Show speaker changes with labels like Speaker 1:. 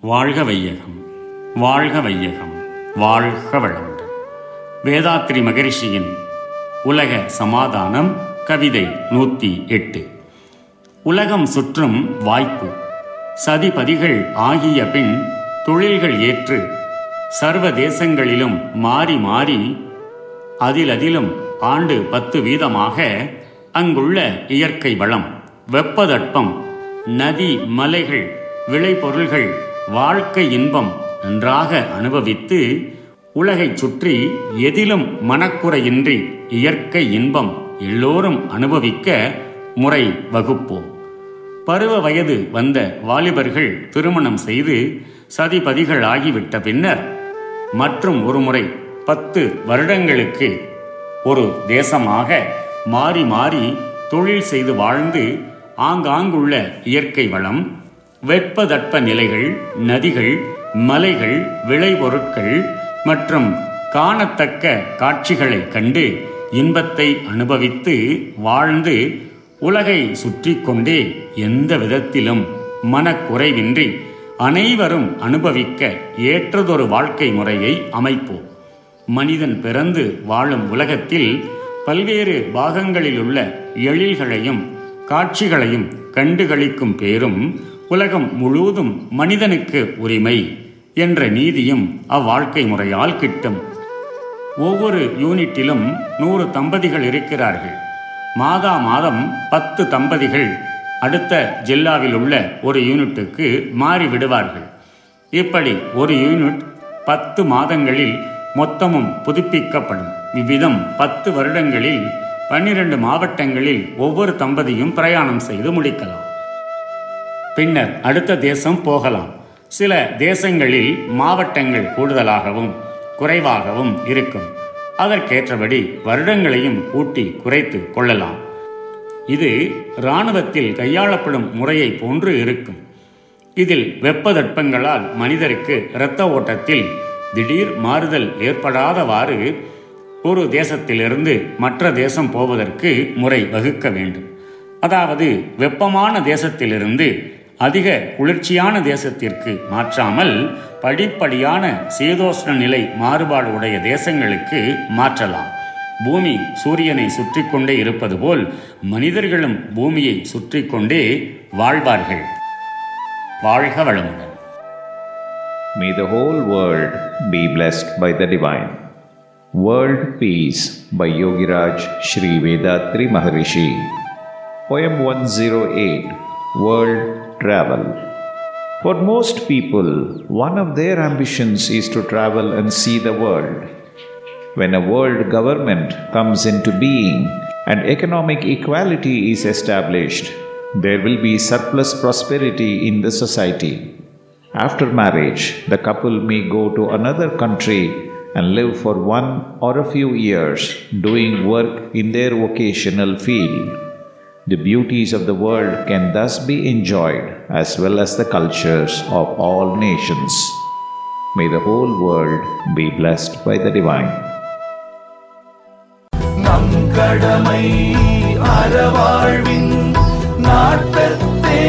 Speaker 1: வாழ்க வையகம் வாழ்க வையகம் வாழ்க வளமுடன். வேதாத்ரி மகரிஷியின் உலக சமாதானம் கவிதை நூற்றி எட்டு. உலகம் சுற்றும் வாய்ப்பு சதிபதிகள் ஆகிய பின் தொழில்கள் ஏற்று சர்வ தேசங்களிலும் மாறி மாறி அதிலதிலும் ஆண்டு பத்து வீதமாக அங்குள்ள இயற்கை வளம் வெப்பதட்பம் நதி மலைகள் விளைபொருள்கள் வாழ்க்கை இன்பம் நன்றாக அனுபவித்து உலகைச் சுற்றி எதிலும் மனக்குறையின்றி இயற்கை இன்பம் எல்லோரும் அனுபவிக்க முறை வகுப்போம். பருவ வயது வந்த வாலிபர்கள் திருமணம் செய்து சதிபதிகள் ஆகிவிட்ட பின்னர் மற்றும் ஒருமுறை பத்து வருடங்களுக்கு ஒரு தேசமாக மாறி மாறி தொழில் செய்து வாழ்ந்து ஆங்காங்குள்ள இயற்கை வளம் வெப்பதட்ப நிலைகள் நதிகள் மலைகள் விளைபொருட்கள் மற்றும் காணத்தக்க காட்சிகளை கண்டு இன்பத்தை அனுபவித்து வாழ்ந்து உலகை சுற்றி கொண்டே எந்த விதத்திலும் மனக்குறைவின்றி அனைவரும் அனுபவிக்க ஏற்றதொரு வாழ்க்கை முறையை அமைப்போம். மனிதன் பிறந்து வாழும் உலகத்தில் பல்வேறு பாகங்களில் உள்ள எழில்களையும் காட்சிகளையும் கண்டுகளிக்கும் பேரும் உலகம் முழுவதும் மனிதனுக்கு உரிமை என்ற நீதியும் அவ்வாழ்க்கை முறையால் கிட்டும். ஒவ்வொரு யூனிட்டிலும் நூறு தம்பதிகள் இருக்கிறார்கள். மாதா மாதம் பத்து தம்பதிகள் அடுத்த ஜில்லாவில் உள்ள ஒரு யூனிட்டுக்கு மாறிவிடுவார்கள் இப்படி ஒரு யூனிட் பத்து மாதங்களில் மொத்தமும் புதுப்பிக்கப்படும். இவ்விதம் பத்து வருடங்களில் பன்னிரண்டு மாவட்டங்களில் ஒவ்வொரு தம்பதியும் பிரயாணம் செய்து முடிக்கலாம். பின்னர் அடுத்த தேசம் போகலாம். சில தேசங்களில் மாவட்டங்கள் கூடுதலாகவும் குறைவாகவும் இருக்கும். அதற்கேற்றபடி வருடங்களையும் கூட்டி குறைத்து கொள்ளலாம். இது இராணுவத்தில் கையாளப்படும் முறையை போன்று இருக்கும். இதில் வெப்பதட்பங்களால் மனிதருக்கு இரத்த ஓட்டத்தில் திடீர் மாறுதல் ஏற்படாதவாறு ஒரு தேசத்திலிருந்து மற்ற தேசம் போவதற்கு முறை வகுக்க வேண்டும். அதாவது வெப்பமான தேசத்திலிருந்து அதிக குளிர்ச்சியான தேசத்திற்கு மாற்றாமல் படிப்படியான சீதோஷ்ண நிலை மாறுபாடு உடைய தேசங்களுக்கு மாற்றலாம் பூமி சூரியனை சுற்றி கொண்டே இருப்பது போல் மனிதர்களும் பூமியை சுற்றி கொண்டே வாழ்வார்கள் வாழ்க வளமுடன்
Speaker 2: May the whole world be blessed by the divine. World Peace by Yogiraj Sri Vedatri Maharishi. Poem 108 World Travel. For most people, one of their ambitions is to travel and see the world. When a world government comes into being and economic equality is established, there will be surplus prosperity in the society. After marriage, the couple may go to another country and live for one or a few years doing work in their vocational field. The beauties of the world can thus be enjoyed as well as the cultures of all nations. May the whole world be blessed by the divine.
Speaker 3: நம் கடமை அறவாழ்வின் நாட்டத்தே